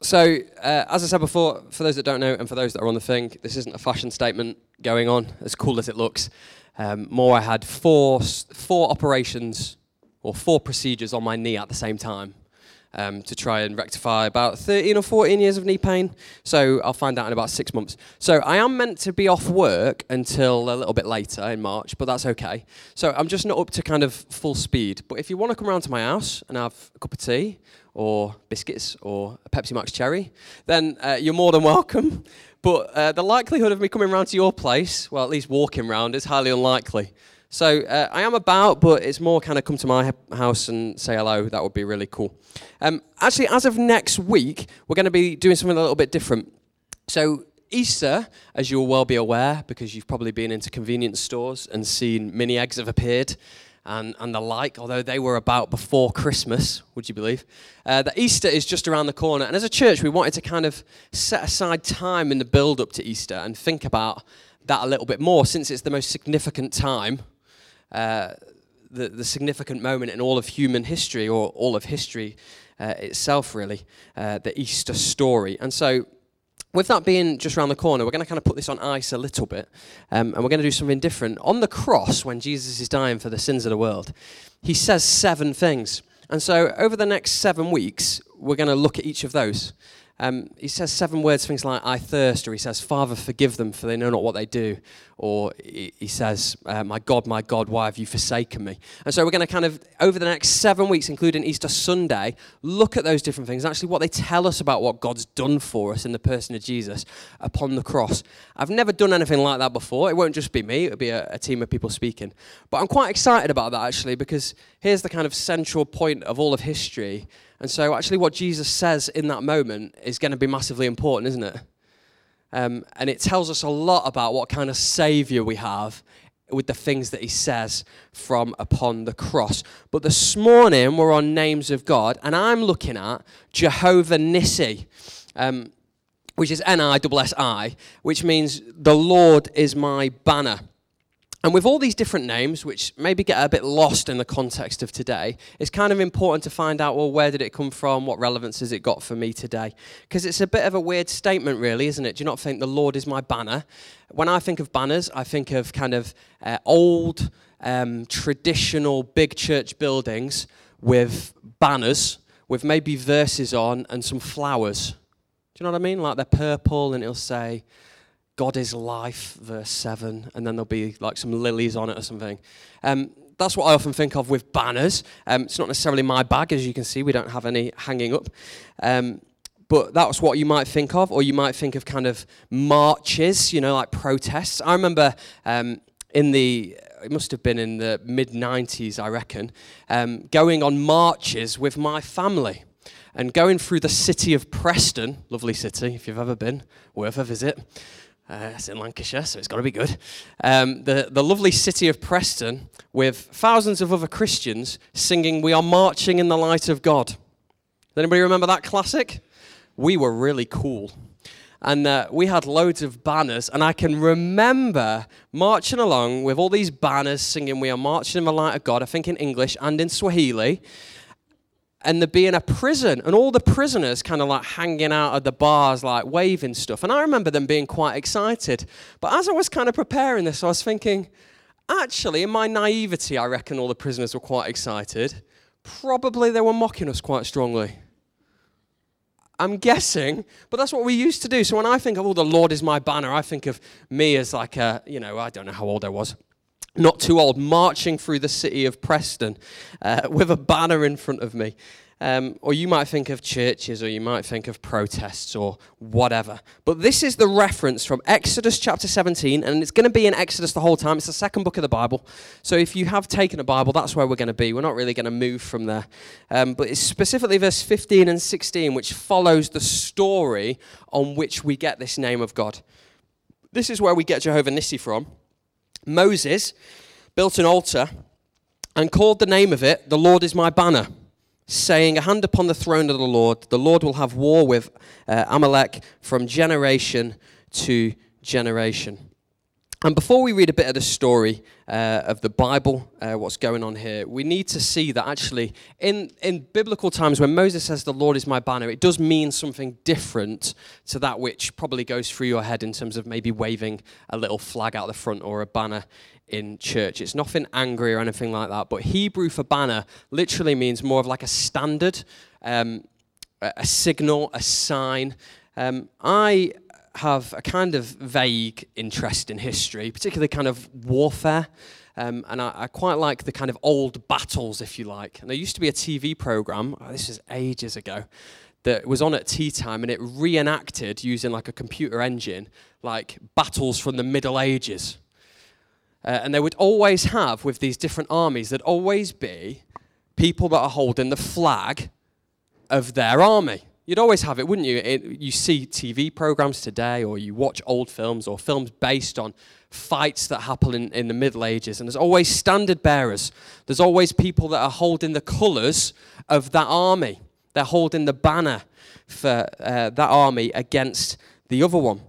So, uh, as I said before, for those that don't know and for those that are on the thing, this isn't a fashion statement going on, as cool as it looks. Um, more, I had four, four operations or four procedures on my knee at the same time um, to try and rectify about 13 or 14 years of knee pain. So I'll find out in about six months. So I am meant to be off work until a little bit later in March, but that's okay. So I'm just not up to kind of full speed. But if you want to come around to my house and have a cup of tea or biscuits or a Pepsi Max cherry, then uh, you're more than welcome. But uh, the likelihood of me coming round to your place, well, at least walking round, is highly unlikely. So uh, I am about, but it's more kind of come to my house and say hello. That would be really cool. Um, actually, as of next week, we're going to be doing something a little bit different. So Easter, as you'll well be aware, because you've probably been into convenience stores and seen mini eggs have appeared and, and the like, although they were about before Christmas, would you believe? Uh, that Easter is just around the corner. And as a church, we wanted to kind of set aside time in the build up to Easter and think about that a little bit more since it's the most significant time uh, the, the significant moment in all of human history, or all of history uh, itself, really, uh, the Easter story. And so, with that being just around the corner, we're going to kind of put this on ice a little bit, um, and we're going to do something different. On the cross, when Jesus is dying for the sins of the world, he says seven things. And so, over the next seven weeks, we're going to look at each of those. Um, he says seven words, things like, I thirst, or he says, Father, forgive them, for they know not what they do. Or he, he says, uh, My God, my God, why have you forsaken me? And so we're going to kind of, over the next seven weeks, including Easter Sunday, look at those different things, actually what they tell us about what God's done for us in the person of Jesus upon the cross. I've never done anything like that before. It won't just be me, it'll be a, a team of people speaking. But I'm quite excited about that, actually, because here's the kind of central point of all of history and so, actually, what Jesus says in that moment is going to be massively important, isn't it? Um, and it tells us a lot about what kind of Savior we have with the things that he says from upon the cross. But this morning, we're on names of God, and I'm looking at Jehovah Nissi. Um, which is N I S S I, which means the Lord is my banner. And with all these different names, which maybe get a bit lost in the context of today, it's kind of important to find out well, where did it come from? What relevance has it got for me today? Because it's a bit of a weird statement, really, isn't it? Do you not think the Lord is my banner? When I think of banners, I think of kind of uh, old, um, traditional big church buildings with banners with maybe verses on and some flowers. Do you know what I mean? Like they're purple and it'll say, God is life, verse 7, and then there'll be like some lilies on it or something. Um, that's what I often think of with banners. Um, it's not necessarily my bag, as you can see, we don't have any hanging up. Um, but that's what you might think of, or you might think of kind of marches, you know, like protests. I remember um, in the, it must have been in the mid 90s, I reckon, um, going on marches with my family and going through the city of Preston, lovely city, if you've ever been, worth a visit. Uh, it's in Lancashire, so it's got to be good. Um, the, the lovely city of Preston with thousands of other Christians singing, We are marching in the light of God. Does anybody remember that classic? We were really cool. And uh, we had loads of banners, and I can remember marching along with all these banners singing, We are marching in the light of God, I think in English and in Swahili and there being a prison and all the prisoners kind of like hanging out at the bars like waving stuff. And i remember them being quite excited. But as i was kind of preparing this i was thinking actually in my naivety i reckon all the prisoners were quite excited. Probably they were mocking us quite strongly. I'm guessing but that's what we used to do. So when i think of oh the lord is my banner i think of me as like a you know i don't know how old i was not too old, marching through the city of Preston uh, with a banner in front of me. Um, or you might think of churches, or you might think of protests, or whatever. But this is the reference from Exodus chapter 17, and it's going to be in Exodus the whole time. It's the second book of the Bible. So if you have taken a Bible, that's where we're going to be. We're not really going to move from there. Um, but it's specifically verse 15 and 16, which follows the story on which we get this name of God. This is where we get Jehovah Nissi from. Moses built an altar and called the name of it, The Lord is my banner, saying, A hand upon the throne of the Lord. The Lord will have war with uh, Amalek from generation to generation. And before we read a bit of the story uh, of the Bible, uh, what's going on here, we need to see that actually, in, in biblical times, when Moses says, The Lord is my banner, it does mean something different to that which probably goes through your head in terms of maybe waving a little flag out the front or a banner in church. It's nothing angry or anything like that, but Hebrew for banner literally means more of like a standard, um, a signal, a sign. Um, I have a kind of vague interest in history, particularly kind of warfare. Um, and I, I, quite like the kind of old battles, if you like. And there used to be a TV program, oh, this is ages ago, that was on at tea time and it reenacted using like a computer engine, like battles from the Middle Ages. Uh, and they would always have, with these different armies, there'd always be people that are holding the flag of their army. You'd always have it, wouldn't you? It, you see TV programs today, or you watch old films, or films based on fights that happen in, in the Middle Ages, and there's always standard bearers. There's always people that are holding the colours of that army. They're holding the banner for uh, that army against the other one.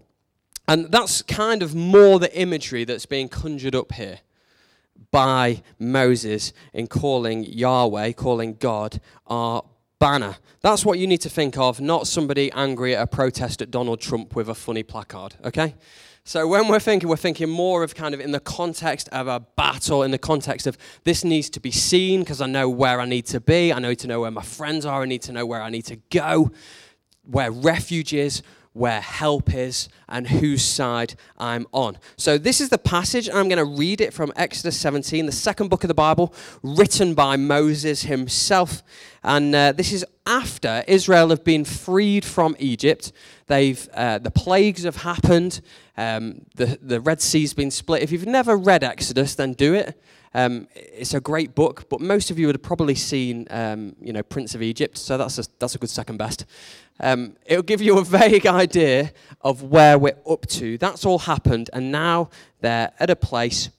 And that's kind of more the imagery that's being conjured up here by Moses in calling Yahweh, calling God our banner. That's what you need to think of, not somebody angry at a protest at Donald Trump with a funny placard, okay? So when we're thinking, we're thinking more of kind of in the context of a battle, in the context of this needs to be seen because I know where I need to be, I need to know where my friends are, I need to know where I need to go, where refuge is, where help is and whose side I'm on. So, this is the passage, and I'm going to read it from Exodus 17, the second book of the Bible, written by Moses himself. And uh, this is after Israel have been freed from Egypt. They've, uh, the plagues have happened, um, the, the Red Sea's been split. If you've never read Exodus, then do it. Um, it's a great book, but most of you would have probably seen, um, you know, Prince of Egypt, so that's a, that's a good second best. Um, it'll give you a vague idea of where we're up to. That's all happened, and now they're at a place,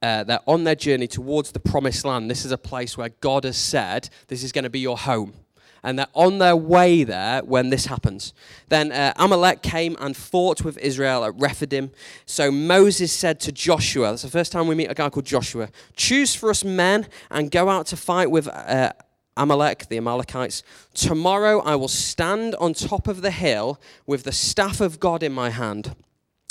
uh, they're on their journey towards the promised land. This is a place where God has said, This is going to be your home. And they're on their way there when this happens. Then uh, Amalek came and fought with Israel at Rephidim. So Moses said to Joshua, that's the first time we meet a guy called Joshua, choose for us men and go out to fight with uh, Amalek, the Amalekites. Tomorrow I will stand on top of the hill with the staff of God in my hand.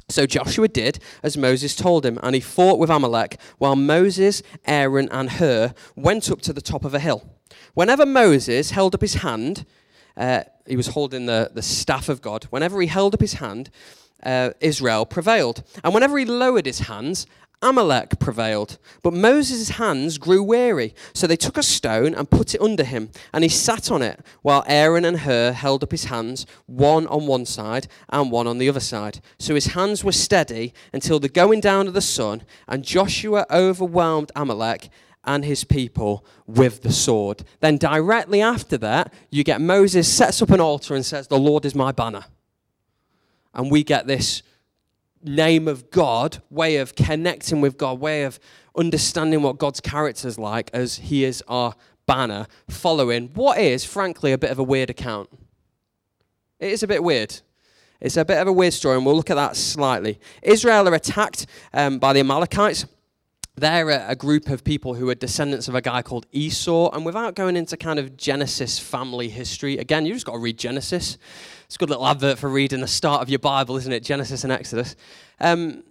So Joshua did as Moses told him, and he fought with Amalek, while Moses, Aaron, and Hur went up to the top of a hill. Whenever Moses held up his hand, uh, he was holding the, the staff of God. Whenever he held up his hand, uh, Israel prevailed. And whenever he lowered his hands, Amalek prevailed. But Moses' hands grew weary. So they took a stone and put it under him, and he sat on it, while Aaron and Hur held up his hands, one on one side and one on the other side. So his hands were steady until the going down of the sun, and Joshua overwhelmed Amalek and his people with the sword. Then directly after that, you get Moses sets up an altar and says, The Lord is my banner. And we get this name of God, way of connecting with God, way of understanding what God's character is like as He is our banner, following what is, frankly, a bit of a weird account. It is a bit weird. It's a bit of a weird story, and we'll look at that slightly. Israel are attacked um, by the Amalekites. They're a, a group of people who are descendants of a guy called Esau. And without going into kind of Genesis family history, again, you just got to read Genesis. It's a good little advert for reading the start of your Bible, isn't it? Genesis and Exodus. Um,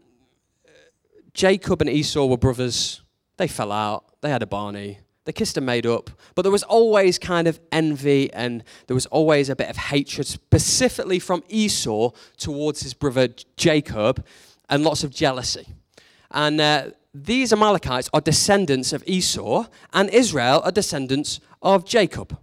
Jacob and Esau were brothers. They fell out. They had a Barney. They kissed and made up. But there was always kind of envy and there was always a bit of hatred, specifically from Esau towards his brother Jacob, and lots of jealousy. And uh, these Amalekites are descendants of Esau, and Israel are descendants of Jacob.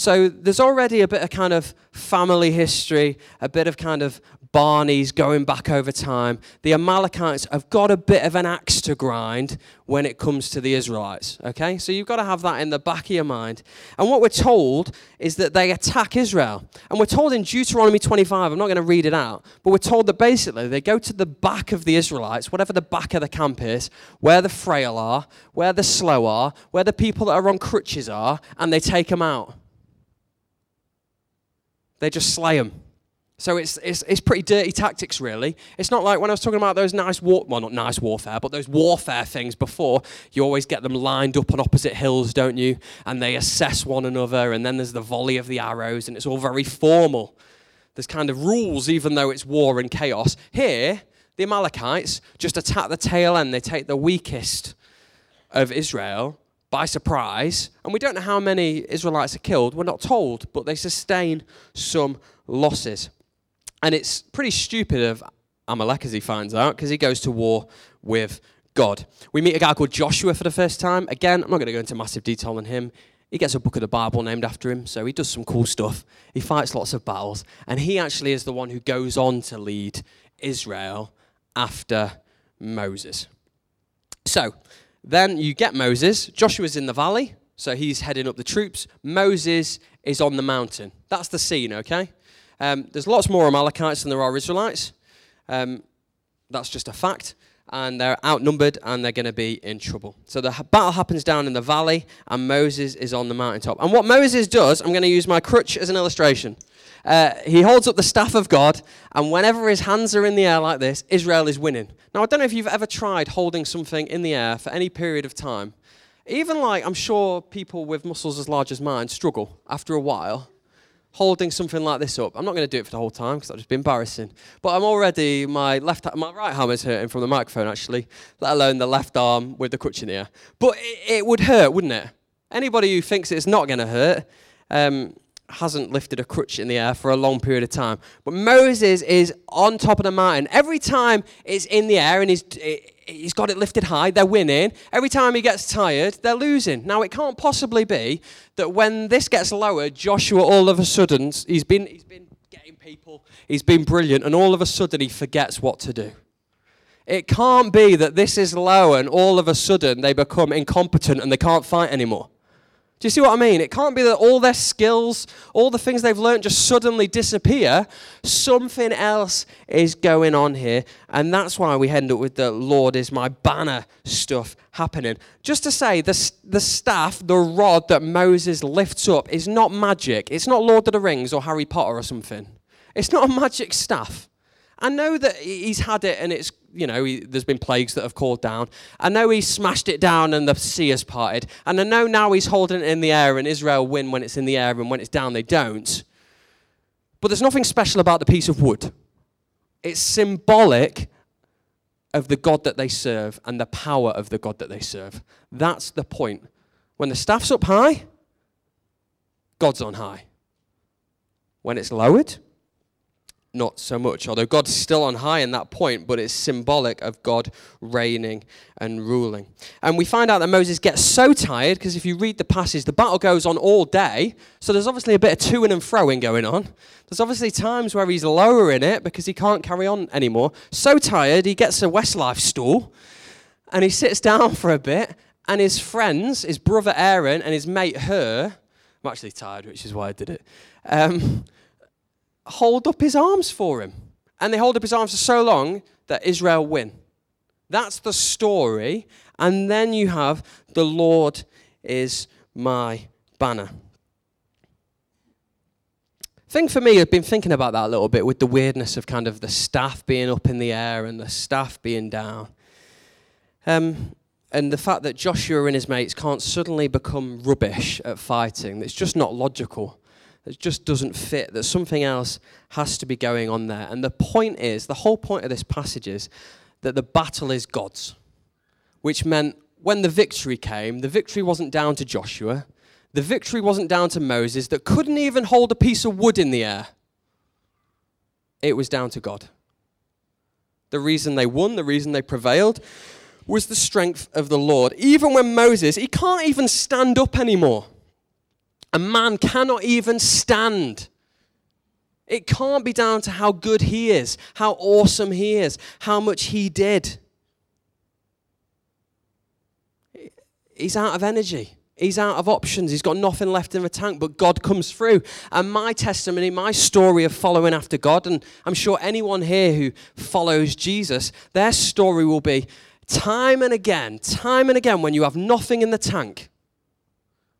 So there's already a bit of kind of family history, a bit of kind of Barneys going back over time. The Amalekites have got a bit of an axe to grind when it comes to the Israelites. Okay? So you've got to have that in the back of your mind. And what we're told is that they attack Israel. And we're told in Deuteronomy 25, I'm not going to read it out, but we're told that basically they go to the back of the Israelites, whatever the back of the camp is, where the frail are, where the slow are, where the people that are on crutches are, and they take them out. They just slay them. So it's, it's, it's pretty dirty tactics, really. It's not like when I was talking about those nice war, well, not nice warfare, but those warfare things before. You always get them lined up on opposite hills, don't you? And they assess one another, and then there's the volley of the arrows, and it's all very formal. There's kind of rules, even though it's war and chaos. Here, the Amalekites just attack the tail end. They take the weakest of Israel by surprise, and we don't know how many Israelites are killed. We're not told, but they sustain some losses. And it's pretty stupid of Amalek as he finds out because he goes to war with God. We meet a guy called Joshua for the first time. Again, I'm not going to go into massive detail on him. He gets a book of the Bible named after him, so he does some cool stuff. He fights lots of battles, and he actually is the one who goes on to lead Israel after Moses. So then you get Moses. Joshua's in the valley, so he's heading up the troops. Moses is on the mountain. That's the scene, okay? Um, there's lots more Amalekites than there are Israelites. Um, that's just a fact. And they're outnumbered and they're going to be in trouble. So the battle happens down in the valley and Moses is on the mountaintop. And what Moses does, I'm going to use my crutch as an illustration. Uh, he holds up the staff of God, and whenever his hands are in the air like this, Israel is winning. Now, I don't know if you've ever tried holding something in the air for any period of time. Even like, I'm sure people with muscles as large as mine struggle after a while holding something like this up. I'm not going to do it for the whole time because that'd just be embarrassing. But I'm already my left, my right arm is hurting from the microphone actually, let alone the left arm with the crutch in air. But it, it would hurt, wouldn't it? Anybody who thinks it's not going to hurt um, hasn't lifted a crutch in the air for a long period of time. But Moses is on top of the mountain. Every time it's in the air and he's, he's got it lifted high, they're winning. Every time he gets tired, they're losing. Now, it can't possibly be that when this gets lowered, Joshua all of a sudden, he's been, he's been getting people, he's been brilliant, and all of a sudden he forgets what to do. It can't be that this is low and all of a sudden they become incompetent and they can't fight anymore. Do you see what I mean? It can't be that all their skills, all the things they've learned just suddenly disappear. Something else is going on here. And that's why we end up with the Lord is my banner stuff happening. Just to say, the, the staff, the rod that Moses lifts up, is not magic. It's not Lord of the Rings or Harry Potter or something. It's not a magic staff. I know that he's had it and it's, you know, he, there's been plagues that have called down. I know he smashed it down and the sea has parted. And I know now he's holding it in the air and Israel win when it's in the air and when it's down they don't. But there's nothing special about the piece of wood. It's symbolic of the God that they serve and the power of the God that they serve. That's the point. When the staff's up high, God's on high. When it's lowered, not so much. Although God's still on high in that point, but it's symbolic of God reigning and ruling. And we find out that Moses gets so tired because if you read the passage, the battle goes on all day. So there's obviously a bit of to and froing going on. There's obviously times where he's lowering it because he can't carry on anymore. So tired, he gets a Westlife stool and he sits down for a bit. And his friends, his brother Aaron and his mate Hur, I'm actually tired, which is why I did it. Um, hold up his arms for him. And they hold up his arms for so long that Israel win. That's the story. And then you have the Lord is my banner. Thing for me, I've been thinking about that a little bit with the weirdness of kind of the staff being up in the air and the staff being down. Um, and the fact that Joshua and his mates can't suddenly become rubbish at fighting, it's just not logical that just doesn't fit, that something else has to be going on there. And the point is, the whole point of this passage is that the battle is God's, which meant when the victory came, the victory wasn't down to Joshua, the victory wasn't down to Moses, that couldn't even hold a piece of wood in the air. It was down to God. The reason they won, the reason they prevailed, was the strength of the Lord. Even when Moses, he can't even stand up anymore. A man cannot even stand. It can't be down to how good he is, how awesome he is, how much he did. He's out of energy. He's out of options. He's got nothing left in the tank, but God comes through. And my testimony, my story of following after God, and I'm sure anyone here who follows Jesus, their story will be time and again, time and again, when you have nothing in the tank,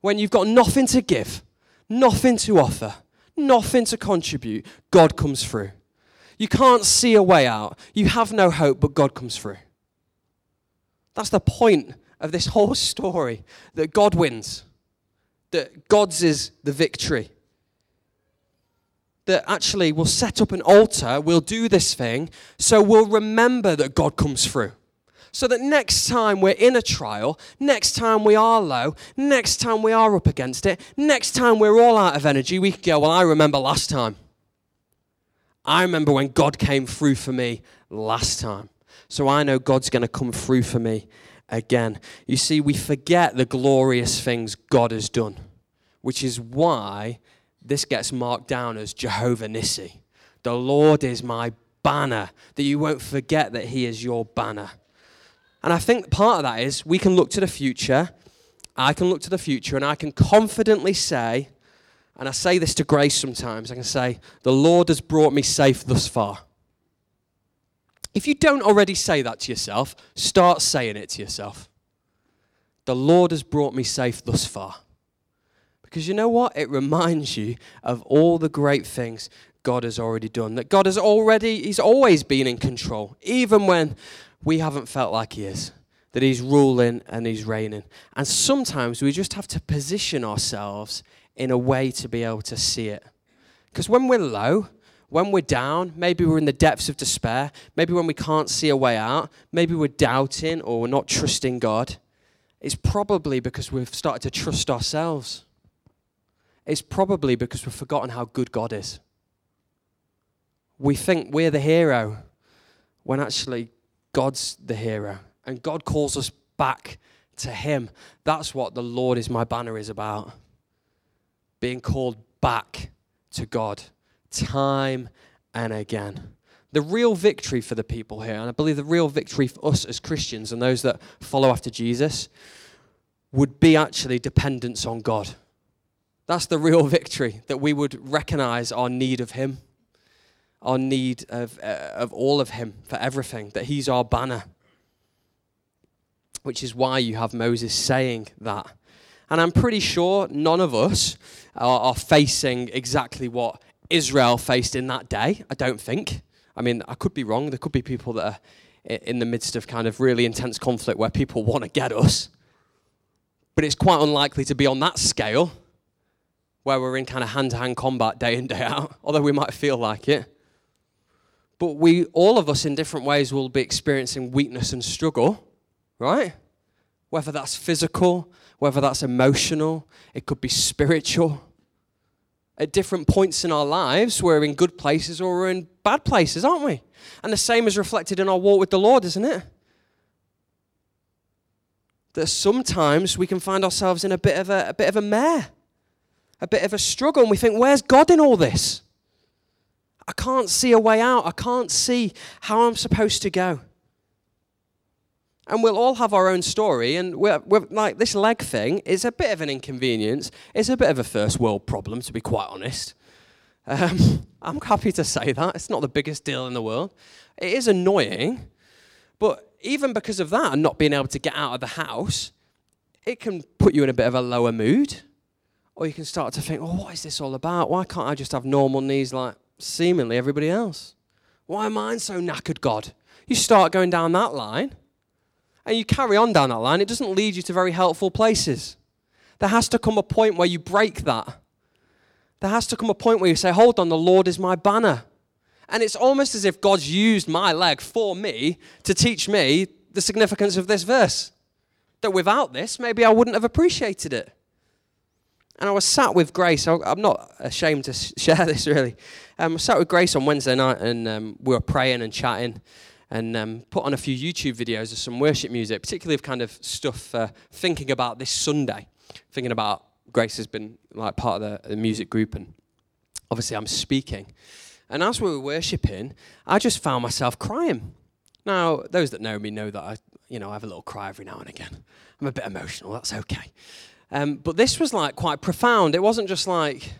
when you've got nothing to give, nothing to offer, nothing to contribute, God comes through. You can't see a way out. You have no hope, but God comes through. That's the point of this whole story that God wins, that God's is the victory. That actually we'll set up an altar, we'll do this thing, so we'll remember that God comes through. So that next time we're in a trial, next time we are low, next time we are up against it, next time we're all out of energy, we can go, Well, I remember last time. I remember when God came through for me last time. So I know God's going to come through for me again. You see, we forget the glorious things God has done, which is why this gets marked down as Jehovah Nissi. The Lord is my banner, that you won't forget that He is your banner. And I think part of that is we can look to the future. I can look to the future and I can confidently say, and I say this to Grace sometimes, I can say, The Lord has brought me safe thus far. If you don't already say that to yourself, start saying it to yourself. The Lord has brought me safe thus far. Because you know what? It reminds you of all the great things God has already done. That God has already, He's always been in control, even when we haven't felt like He is. That He's ruling and He's reigning. And sometimes we just have to position ourselves in a way to be able to see it. Because when we're low, when we're down, maybe we're in the depths of despair, maybe when we can't see a way out, maybe we're doubting or we're not trusting God, it's probably because we've started to trust ourselves. It's probably because we've forgotten how good God is. We think we're the hero when actually God's the hero. And God calls us back to Him. That's what the Lord is my banner is about. Being called back to God time and again. The real victory for the people here, and I believe the real victory for us as Christians and those that follow after Jesus, would be actually dependence on God. That's the real victory, that we would recognize our need of Him, our need of, uh, of all of Him for everything, that He's our banner. Which is why you have Moses saying that. And I'm pretty sure none of us are, are facing exactly what Israel faced in that day, I don't think. I mean, I could be wrong. There could be people that are in the midst of kind of really intense conflict where people want to get us. But it's quite unlikely to be on that scale where we're in kind of hand to hand combat day in, day out, although we might feel like it. But we, all of us in different ways, will be experiencing weakness and struggle, right? Whether that's physical, whether that's emotional, it could be spiritual at different points in our lives. We're in good places or we're in bad places, aren't we? And the same is reflected in our walk with the Lord, isn't it? That sometimes we can find ourselves in a bit of a, a bit of a mare, a bit of a struggle, and we think, where's God in all this? I can't see a way out. I can't see how I'm supposed to go and we'll all have our own story. And we're, we're, like this leg thing is a bit of an inconvenience. It's a bit of a first world problem, to be quite honest. Um, I'm happy to say that. It's not the biggest deal in the world. It is annoying, but even because of that and not being able to get out of the house, it can put you in a bit of a lower mood. Or you can start to think, oh, what is this all about? Why can't I just have normal knees like seemingly everybody else? Why am I so knackered, God? You start going down that line and you carry on down that line, it doesn't lead you to very helpful places. There has to come a point where you break that. There has to come a point where you say, Hold on, the Lord is my banner. And it's almost as if God's used my leg for me to teach me the significance of this verse. That without this, maybe I wouldn't have appreciated it. And I was sat with Grace. I'm not ashamed to share this really. Um, I sat with Grace on Wednesday night and um, we were praying and chatting and um, put on a few YouTube videos of some worship music, particularly of kind of stuff uh, thinking about this Sunday, thinking about Grace has been like part of the, the music group, and obviously I'm speaking. And as we were worshiping, I just found myself crying. Now, those that know me know that I, you know, I have a little cry every now and again. I'm a bit emotional. That's okay. Um, but this was like quite profound. It wasn't just like,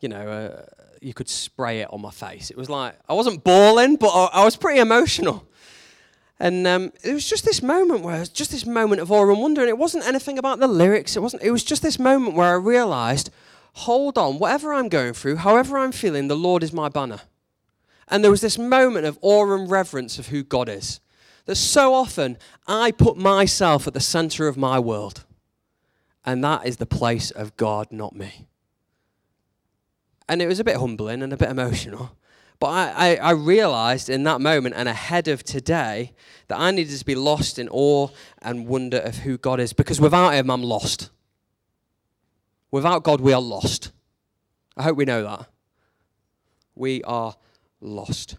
you know, uh, you could spray it on my face. It was like, I wasn't bawling, but I, I was pretty emotional. And um, it was just this moment where it was just this moment of awe and wonder. And it wasn't anything about the lyrics. It wasn't. It was just this moment where I realized, hold on, whatever I'm going through, however I'm feeling, the Lord is my banner. And there was this moment of awe and reverence of who God is. That so often I put myself at the center of my world. And that is the place of God, not me. And it was a bit humbling and a bit emotional. But I, I, I, realized in that moment and ahead of today that I needed to be lost in awe and wonder of who God is because without Him, I'm lost. Without God, we are lost. I hope we know that. We are lost.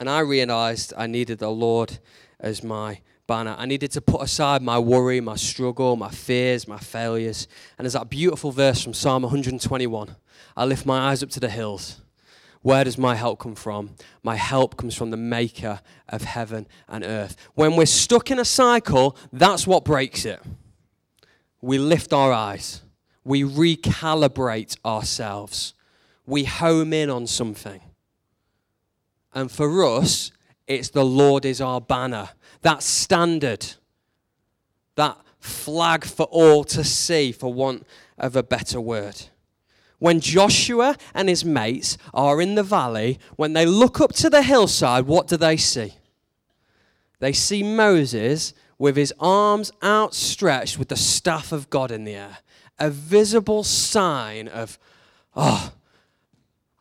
And I realized I needed the Lord as my banner. I needed to put aside my worry, my struggle, my fears, my failures. And there's that beautiful verse from Psalm 121 I lift my eyes up to the hills. Where does my help come from? My help comes from the maker of heaven and earth. When we're stuck in a cycle, that's what breaks it. We lift our eyes, we recalibrate ourselves, we home in on something. And for us, it's the Lord is our banner. That standard, that flag for all to see, for want of a better word. When Joshua and his mates are in the valley, when they look up to the hillside, what do they see? They see Moses with his arms outstretched with the staff of God in the air, a visible sign of, oh,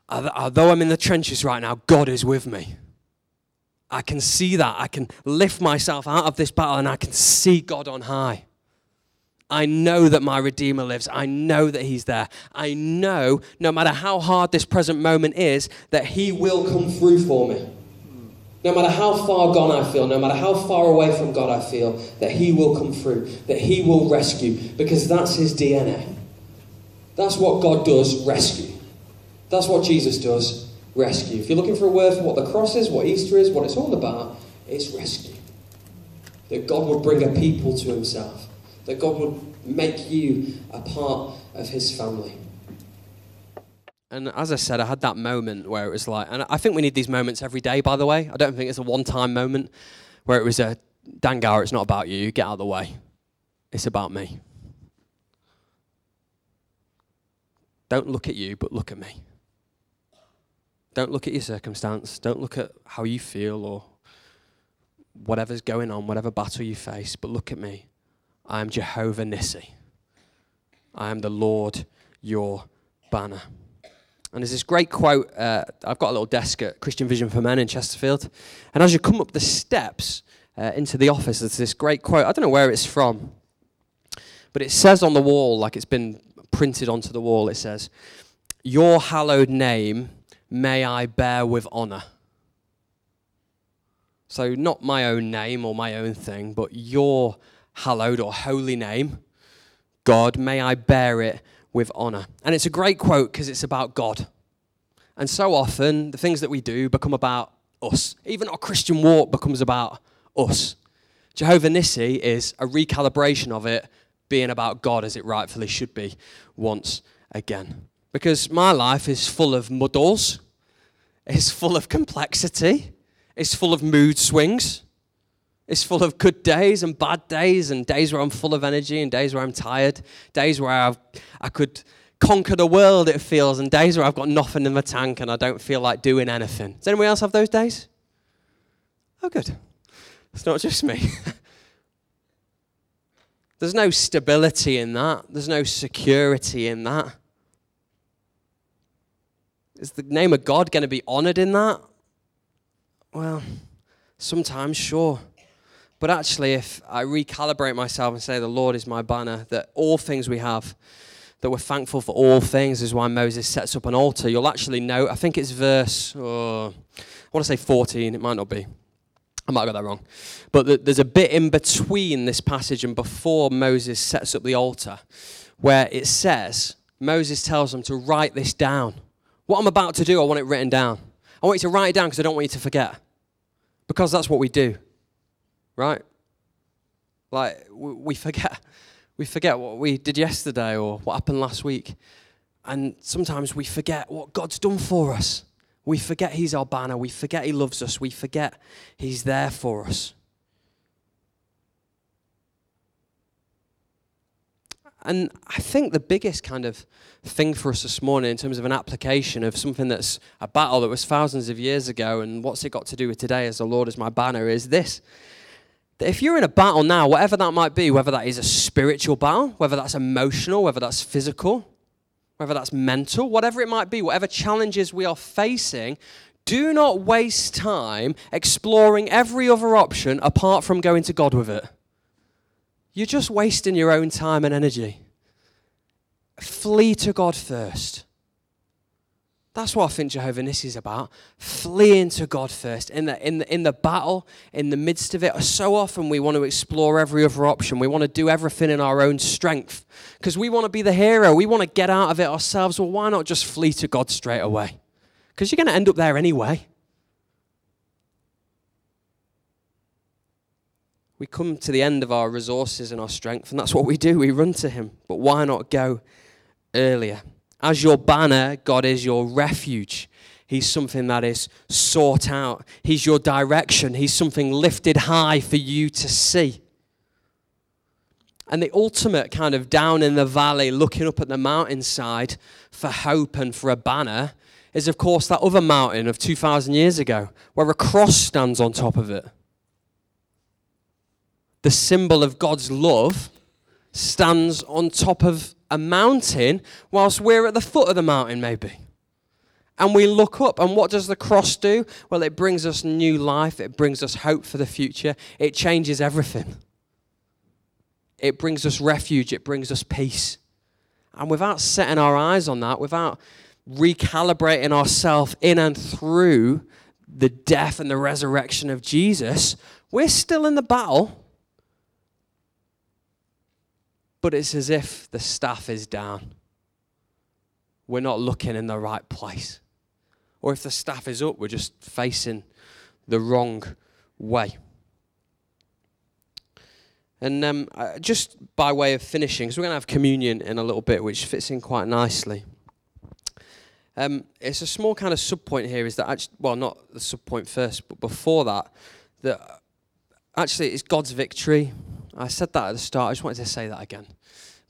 although I'm in the trenches right now, God is with me. I can see that. I can lift myself out of this battle and I can see God on high. I know that my Redeemer lives. I know that He's there. I know, no matter how hard this present moment is, that He will come through for me. No matter how far gone I feel, no matter how far away from God I feel, that He will come through, that He will rescue, because that's His DNA. That's what God does rescue. That's what Jesus does rescue. If you're looking for a word for what the cross is, what Easter is, what it's all about, it's rescue. That God would bring a people to Himself that God would make you a part of his family. And as I said, I had that moment where it was like, and I think we need these moments every day, by the way. I don't think it's a one time moment where it was a, Dan Gower, it's not about you, get out of the way. It's about me. Don't look at you, but look at me. Don't look at your circumstance. Don't look at how you feel or whatever's going on, whatever battle you face, but look at me. I am Jehovah Nissi. I am the Lord your banner. And there's this great quote. Uh, I've got a little desk at Christian Vision for Men in Chesterfield. And as you come up the steps uh, into the office, there's this great quote. I don't know where it's from, but it says on the wall, like it's been printed onto the wall, it says, Your hallowed name may I bear with honor. So, not my own name or my own thing, but your hallowed or holy name, God, may I bear it with honor. And it's a great quote because it's about God. And so often, the things that we do become about us. Even our Christian walk becomes about us. Jehovah Nissi is a recalibration of it being about God as it rightfully should be once again. Because my life is full of muddles, it's full of complexity, it's full of mood swings. It's full of good days and bad days, and days where I'm full of energy, and days where I'm tired, days where I've, I could conquer the world, it feels, and days where I've got nothing in the tank and I don't feel like doing anything. Does anyone else have those days? Oh, good. It's not just me. There's no stability in that, there's no security in that. Is the name of God going to be honored in that? Well, sometimes, sure. But actually, if I recalibrate myself and say, The Lord is my banner, that all things we have, that we're thankful for all things, is why Moses sets up an altar, you'll actually know, I think it's verse, oh, I want to say 14, it might not be. I might have got that wrong. But there's a bit in between this passage and before Moses sets up the altar where it says, Moses tells them to write this down. What I'm about to do, I want it written down. I want you to write it down because I don't want you to forget. Because that's what we do right? Like we forget, we forget what we did yesterday or what happened last week, and sometimes we forget what God's done for us. We forget He's our banner. We forget He loves us. We forget He's there for us. And I think the biggest kind of thing for us this morning in terms of an application of something that's a battle that was thousands of years ago and what's it got to do with today as the Lord is my banner is this. That if you're in a battle now, whatever that might be, whether that is a spiritual battle, whether that's emotional, whether that's physical, whether that's mental, whatever it might be, whatever challenges we are facing, do not waste time exploring every other option apart from going to God with it. You're just wasting your own time and energy. Flee to God first. That's what I think Jehovah Nissi is about. Fleeing to God first. In the, in, the, in the battle, in the midst of it, so often we want to explore every other option. We want to do everything in our own strength because we want to be the hero. We want to get out of it ourselves. Well, why not just flee to God straight away? Because you're going to end up there anyway. We come to the end of our resources and our strength, and that's what we do. We run to Him. But why not go earlier? As your banner, God is your refuge. He's something that is sought out. He's your direction. He's something lifted high for you to see. And the ultimate kind of down in the valley, looking up at the mountainside for hope and for a banner, is of course that other mountain of 2,000 years ago, where a cross stands on top of it the symbol of God's love, stands on top of a mountain whilst we're at the foot of the mountain, maybe. And we look up, and what does the cross do? Well, it brings us new life, it brings us hope for the future, it changes everything. It brings us refuge, it brings us peace. And without setting our eyes on that, without recalibrating ourselves in and through the death and the resurrection of Jesus, we're still in the battle but it's as if the staff is down. We're not looking in the right place. Or if the staff is up, we're just facing the wrong way. And um, uh, just by way of finishing, because we're going to have communion in a little bit, which fits in quite nicely. Um, it's a small kind of sub point here is that actually, well, not the sub point first, but before that, that actually it's God's victory I said that at the start. I just wanted to say that again.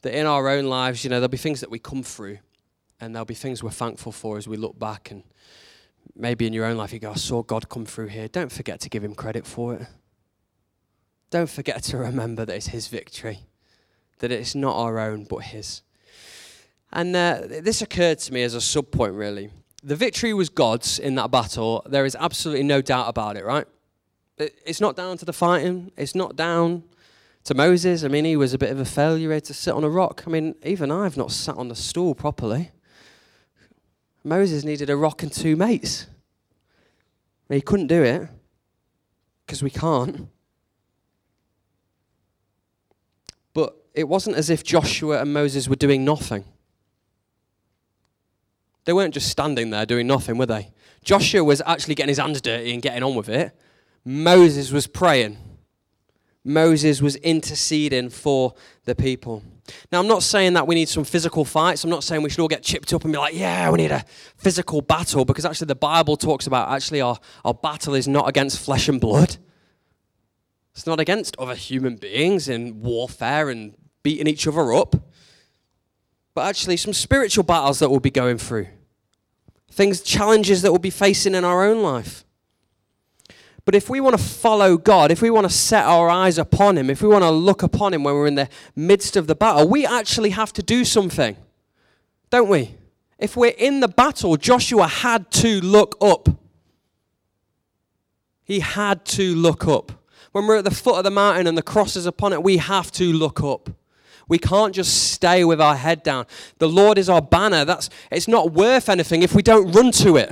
That in our own lives, you know, there'll be things that we come through, and there'll be things we're thankful for as we look back. And maybe in your own life, you go, I saw God come through here. Don't forget to give him credit for it. Don't forget to remember that it's his victory, that it's not our own, but his. And uh, this occurred to me as a sub point, really. The victory was God's in that battle. There is absolutely no doubt about it, right? It's not down to the fighting. It's not down to Moses, I mean, he was a bit of a failure. To sit on a rock. I mean, even I've not sat on the stool properly. Moses needed a rock and two mates. He couldn't do it because we can't. But it wasn't as if Joshua and Moses were doing nothing. They weren't just standing there doing nothing, were they? Joshua was actually getting his hands dirty and getting on with it. Moses was praying. Moses was interceding for the people. Now, I'm not saying that we need some physical fights. I'm not saying we should all get chipped up and be like, yeah, we need a physical battle, because actually the Bible talks about actually our, our battle is not against flesh and blood. It's not against other human beings in warfare and beating each other up, but actually some spiritual battles that we'll be going through, things, challenges that we'll be facing in our own life. But if we want to follow God, if we want to set our eyes upon Him, if we want to look upon Him when we're in the midst of the battle, we actually have to do something, don't we? If we're in the battle, Joshua had to look up. He had to look up. When we're at the foot of the mountain and the cross is upon it, we have to look up. We can't just stay with our head down. The Lord is our banner. That's it's not worth anything if we don't run to it.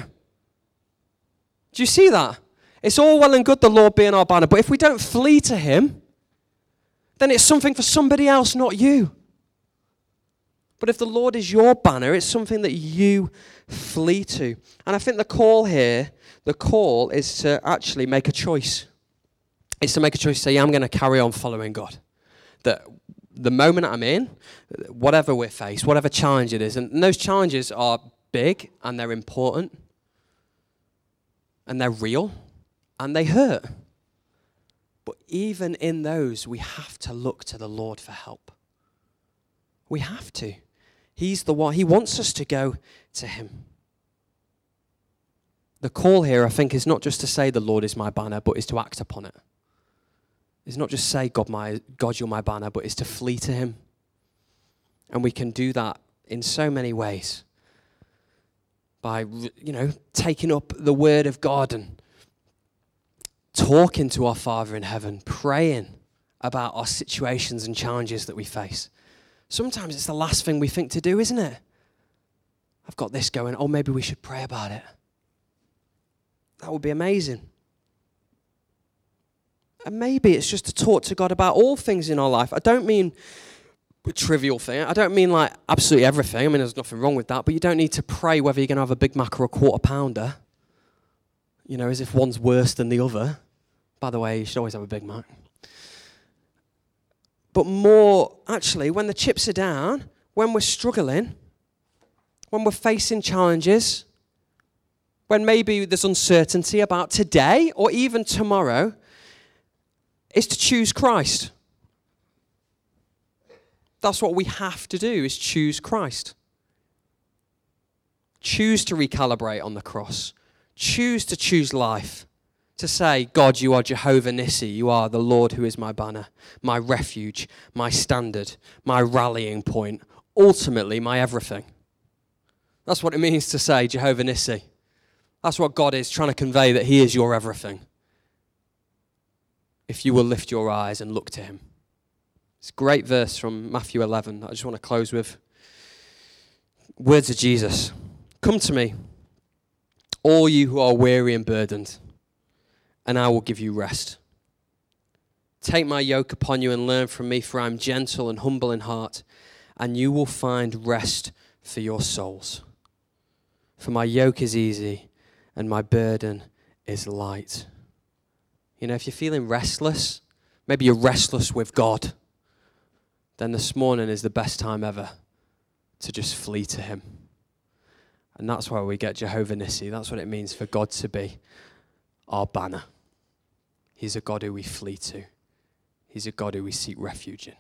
Do you see that? It's all well and good the Lord being our banner, but if we don't flee to Him, then it's something for somebody else, not you. But if the Lord is your banner, it's something that you flee to. And I think the call here, the call is to actually make a choice. It's to make a choice to say, yeah, I'm going to carry on following God. That the moment I'm in, whatever we're faced, whatever challenge it is, and those challenges are big and they're important and they're real and they hurt. But even in those, we have to look to the Lord for help. We have to. He's the one. He wants us to go to Him. The call here, I think, is not just to say the Lord is my banner, but is to act upon it. It's not just say God, my God, you're my banner, but is to flee to Him. And we can do that in so many ways. By you know taking up the Word of God and talking to our Father in heaven, praying about our situations and challenges that we face. Sometimes it's the last thing we think to do, isn't it? I've got this going. Oh, maybe we should pray about it. That would be amazing. And maybe it's just to talk to God about all things in our life. I don't mean a trivial thing. I don't mean like absolutely everything. I mean, there's nothing wrong with that. But you don't need to pray whether you're going to have a Big Mac or a quarter pounder. You know, as if one's worse than the other. By the way, you should always have a Big Mac. But more, actually, when the chips are down, when we're struggling, when we're facing challenges, when maybe there's uncertainty about today or even tomorrow, is to choose Christ. That's what we have to do is choose Christ. Choose to recalibrate on the cross. Choose to choose life to say, God, you are Jehovah Nissi. You are the Lord who is my banner, my refuge, my standard, my rallying point, ultimately my everything. That's what it means to say Jehovah Nissi. That's what God is trying to convey that He is your everything. If you will lift your eyes and look to Him. It's a great verse from Matthew 11 I just want to close with. Words of Jesus Come to me, all you who are weary and burdened and I will give you rest. Take my yoke upon you and learn from me, for I am gentle and humble in heart, and you will find rest for your souls. For my yoke is easy and my burden is light. You know, if you're feeling restless, maybe you're restless with God, then this morning is the best time ever to just flee to Him. And that's why we get Jehovah Nissi. That's what it means for God to be our banner. He's a God who we flee to, He's a God who we seek refuge in.